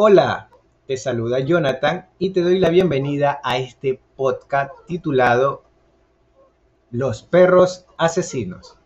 Hola, te saluda Jonathan y te doy la bienvenida a este podcast titulado Los perros asesinos.